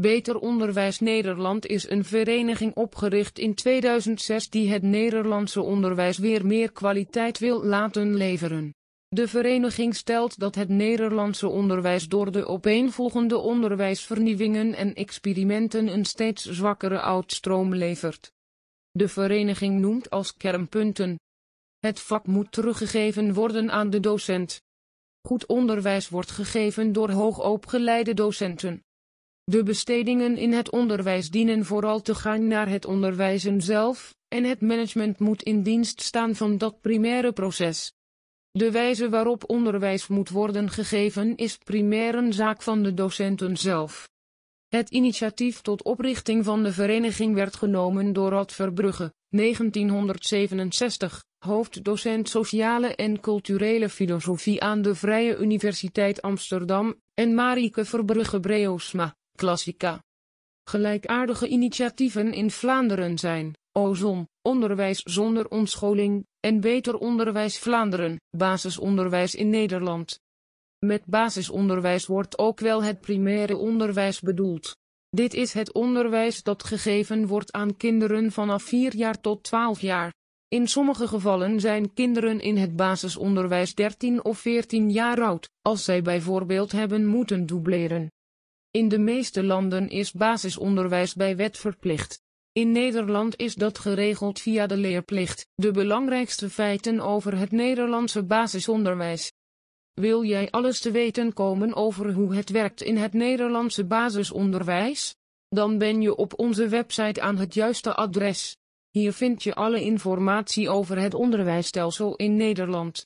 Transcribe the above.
Beter Onderwijs Nederland is een vereniging opgericht in 2006 die het Nederlandse onderwijs weer meer kwaliteit wil laten leveren. De vereniging stelt dat het Nederlandse onderwijs door de opeenvolgende onderwijsvernieuwingen en experimenten een steeds zwakkere oudstroom levert. De vereniging noemt als kernpunten. Het vak moet teruggegeven worden aan de docent. Goed onderwijs wordt gegeven door hoogopgeleide docenten. De bestedingen in het onderwijs dienen vooral te gaan naar het onderwijzen zelf, en het management moet in dienst staan van dat primaire proces. De wijze waarop onderwijs moet worden gegeven is primair een zaak van de docenten zelf. Het initiatief tot oprichting van de vereniging werd genomen door Rad Verbrugge, 1967, hoofddocent sociale en culturele filosofie aan de Vrije Universiteit Amsterdam, en Marieke Verbrugge-Breosma, klassica. Gelijkaardige initiatieven in Vlaanderen zijn Ozon, onderwijs zonder omscholing, en Beter Onderwijs Vlaanderen, basisonderwijs in Nederland. Met basisonderwijs wordt ook wel het primaire onderwijs bedoeld. Dit is het onderwijs dat gegeven wordt aan kinderen vanaf 4 jaar tot 12 jaar. In sommige gevallen zijn kinderen in het basisonderwijs 13 of 14 jaar oud, als zij bijvoorbeeld hebben moeten dubleren. In de meeste landen is basisonderwijs bij wet verplicht. In Nederland is dat geregeld via de leerplicht, de belangrijkste feiten over het Nederlandse basisonderwijs. Wil jij alles te weten komen over hoe het werkt in het Nederlandse basisonderwijs? Dan ben je op onze website aan het juiste adres. Hier vind je alle informatie over het onderwijsstelsel in Nederland.